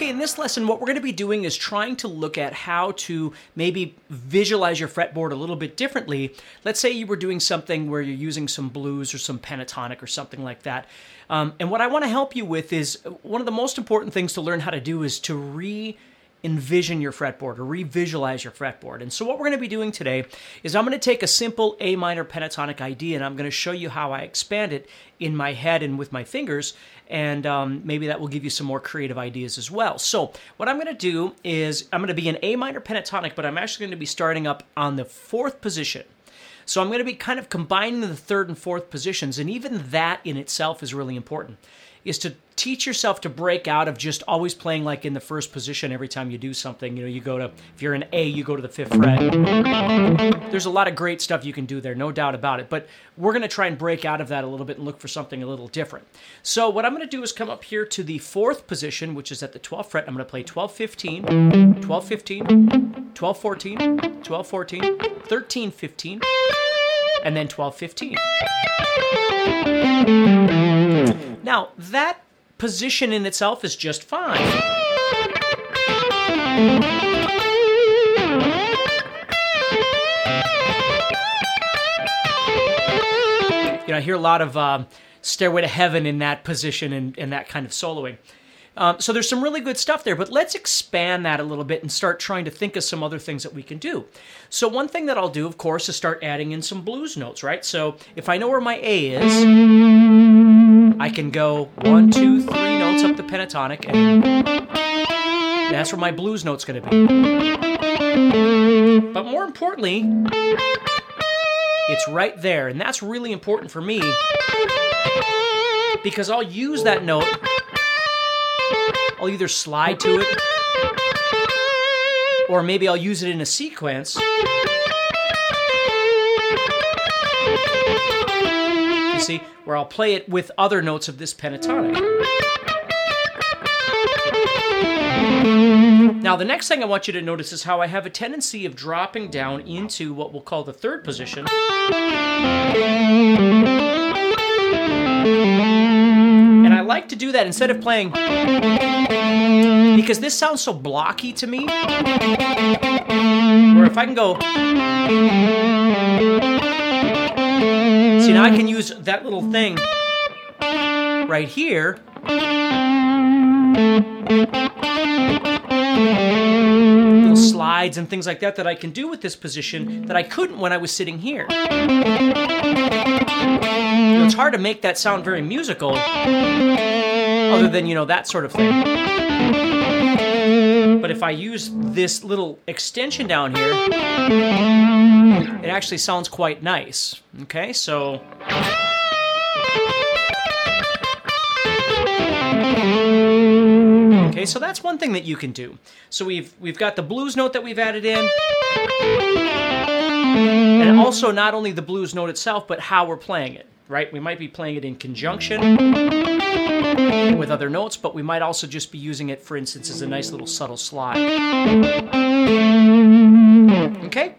Okay, in this lesson, what we're going to be doing is trying to look at how to maybe visualize your fretboard a little bit differently. Let's say you were doing something where you're using some blues or some pentatonic or something like that. Um, and what I want to help you with is one of the most important things to learn how to do is to re envision your fretboard or revisualize your fretboard. And so what we're going to be doing today is I'm going to take a simple A minor pentatonic idea and I'm going to show you how I expand it in my head and with my fingers and um, maybe that will give you some more creative ideas as well. So what I'm going to do is I'm going to be an A minor pentatonic, but I'm actually going to be starting up on the fourth position. So I'm going to be kind of combining the third and fourth positions, and even that in itself is really important is to teach yourself to break out of just always playing like in the first position every time you do something. You know, you go to, if you're an A, you go to the fifth fret. There's a lot of great stuff you can do there, no doubt about it. But we're going to try and break out of that a little bit and look for something a little different. So, what I'm going to do is come up here to the fourth position, which is at the 12th fret. I'm going to play 12 15, 12 15, 12 14, 12 14, 13 15, and then 12 15. Now, that position in itself is just fine. You know, I hear a lot of uh, Stairway to Heaven in that position and, and that kind of soloing. Um, so there's some really good stuff there, but let's expand that a little bit and start trying to think of some other things that we can do. So one thing that I'll do, of course, is start adding in some blues notes, right? So if I know where my A is, I can go one, two, three notes up the pentatonic, and that's where my blues note's going to be. But more importantly, it's right there, and that's really important for me because I'll use that note I'll either slide to it or maybe I'll use it in a sequence. Where I'll play it with other notes of this pentatonic. Now, the next thing I want you to notice is how I have a tendency of dropping down into what we'll call the third position. And I like to do that instead of playing because this sounds so blocky to me. Or if I can go. Now I mm. can use that little thing right here. Little slides and things like that that I can do with this position that I couldn't when I was sitting here. You know, it's hard to make that sound very musical, other than, you know, that sort of thing. But if I use this little extension down here, it actually sounds quite nice. Okay, so. Okay, so that's one thing that you can do. So we've we've got the blues note that we've added in. And also not only the blues note itself, but how we're playing it, right? We might be playing it in conjunction with other notes, but we might also just be using it, for instance, as a nice little subtle slide. Okay?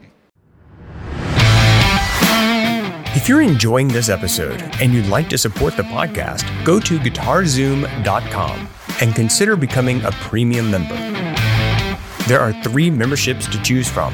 If you're enjoying this episode and you'd like to support the podcast, go to GuitarZoom.com and consider becoming a premium member. There are three memberships to choose from.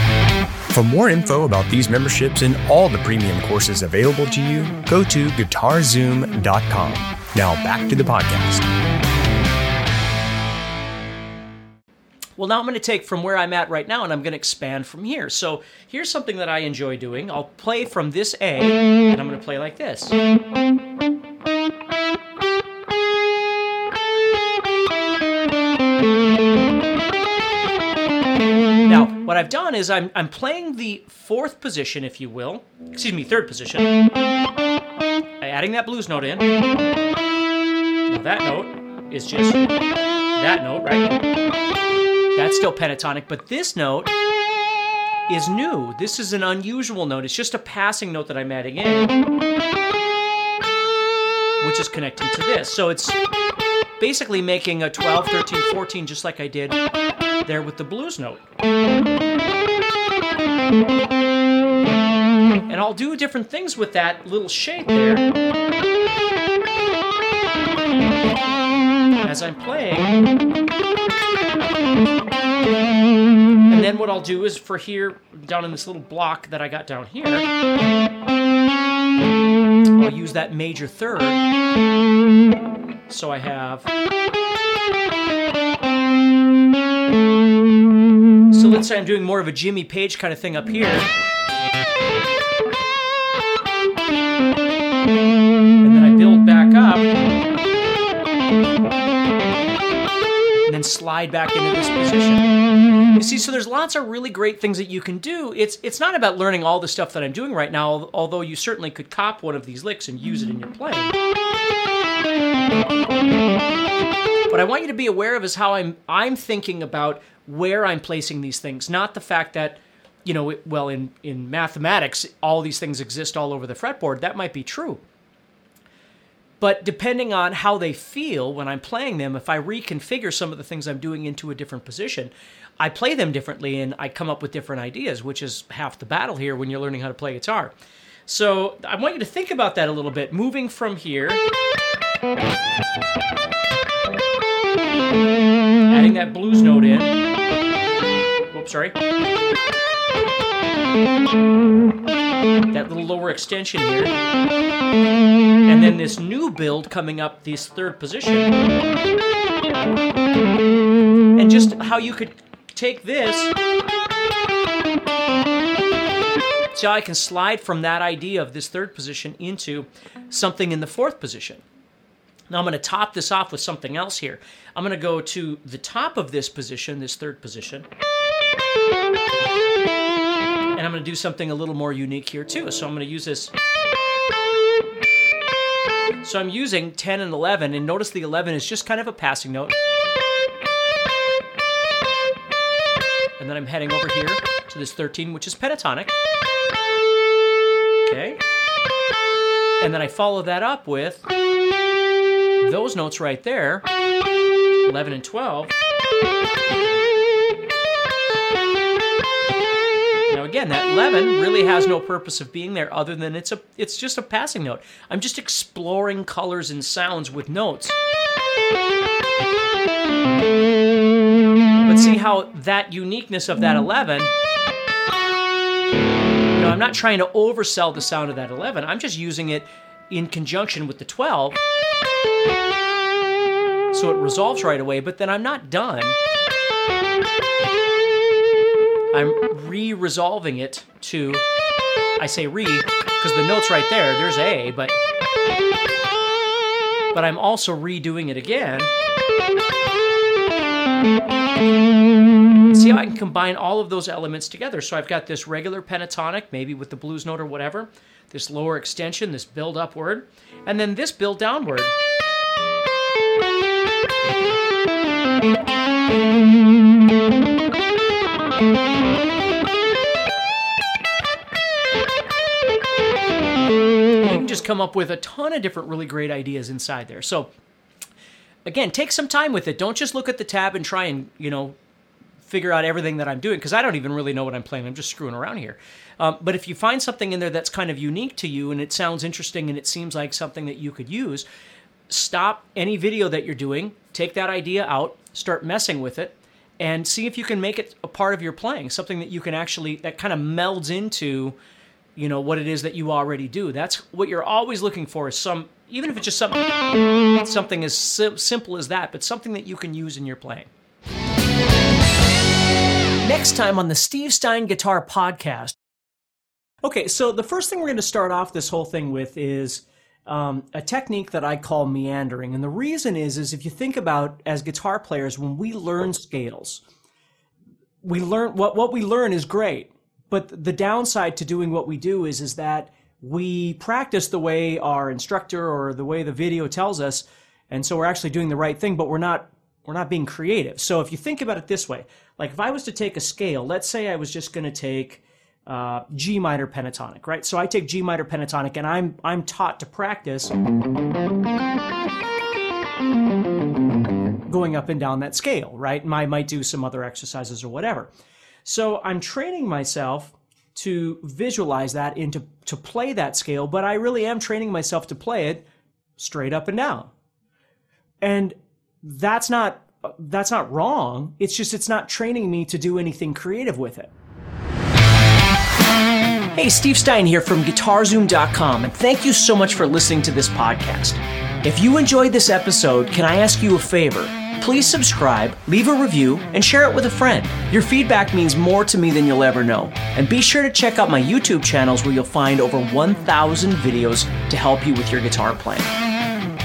For more info about these memberships and all the premium courses available to you, go to GuitarZoom.com. Now back to the podcast. Well, now I'm going to take from where I'm at right now and I'm going to expand from here. So here's something that I enjoy doing. I'll play from this A and I'm going to play like this. What I've done is I'm, I'm playing the fourth position, if you will, excuse me, third position, adding that blues note in. Now that note is just that note, right? That's still pentatonic, but this note is new. This is an unusual note. It's just a passing note that I'm adding in, which is connecting to this. So it's basically making a 12, 13, 14, just like I did there with the blues note. And I'll do different things with that little shape there as I'm playing. And then what I'll do is for here, down in this little block that I got down here, I'll use that major third. So I have. I'm doing more of a Jimmy Page kind of thing up here. And then I build back up. And then slide back into this position. You see, so there's lots of really great things that you can do. It's it's not about learning all the stuff that I'm doing right now, although you certainly could cop one of these licks and use it in your playing. What I want you to be aware of is how I'm I'm thinking about where I'm placing these things, not the fact that you know, well, in, in mathematics, all these things exist all over the fretboard. That might be true. But depending on how they feel when I'm playing them, if I reconfigure some of the things I'm doing into a different position, I play them differently and I come up with different ideas, which is half the battle here when you're learning how to play guitar. So I want you to think about that a little bit. Moving from here, adding that blues note in. Whoops, sorry. That little lower extension here. And then this new build coming up, this third position. And just how you could take this. So I can slide from that idea of this third position into something in the fourth position. Now I'm going to top this off with something else here. I'm going to go to the top of this position, this third position and I'm going to do something a little more unique here too. So I'm going to use this. So I'm using 10 and 11, and notice the 11 is just kind of a passing note. And then I'm heading over here to this 13, which is pentatonic. Okay. And then I follow that up with those notes right there 11 and 12. Now again, that 11 really has no purpose of being there other than it's a it's just a passing note. I'm just exploring colors and sounds with notes. But see how that uniqueness of that 11 you know, I'm not trying to oversell the sound of that 11. I'm just using it in conjunction with the 12. So it resolves right away, but then I'm not done. I'm re-resolving it to, I say re, because the note's right there, there's A, but, but I'm also redoing it again. See how I mm-hmm. can combine all of those elements together. So I've got this regular pentatonic, maybe with the blues note or whatever, this lower extension, this build upward, and then this build downward. You can just come up with a ton of different really great ideas inside there. So again, take some time with it. Don't just look at the tab and try and, you know, figure out everything that I'm doing because I don't even really know what I'm playing. I'm just screwing around here. Um, but if you find something in there that's kind of unique to you and it sounds interesting and it seems like something that you could use, stop any video that you're doing, take that idea out, start messing with it, and see if you can make it a part of your playing, something that you can actually, that kind of melds into you know what it is that you already do that's what you're always looking for is some even if it's just something something as sim- simple as that but something that you can use in your playing next time on the Steve Stine Guitar Podcast. Okay, so the first thing we're going to start off this whole thing with is um, a technique that I call meandering, and the reason is is if you think about as guitar players when we learn scales, we learn what what we learn is great, but the downside to doing what we do is is that we practice the way our instructor or the way the video tells us, and so we're actually doing the right thing, but we're not we're not being creative. So if you think about it this way, like if I was to take a scale, let's say I was just going to take uh, G minor pentatonic, right? So I take G minor pentatonic, and I'm I'm taught to practice going up and down that scale, right? And I might do some other exercises or whatever. So I'm training myself to visualize that and to, to play that scale, but I really am training myself to play it straight up and down. And that's not that's not wrong. It's just it's not training me to do anything creative with it. Hey, Steve Stine here from GuitarZoom.com, and thank you so much for listening to this podcast. If you enjoyed this episode, can I ask you a favor? Please subscribe, leave a review, and share it with a friend. Your feedback means more to me than you'll ever know. And be sure to check out my YouTube channels where you'll find over 1,000 videos to help you with your guitar playing.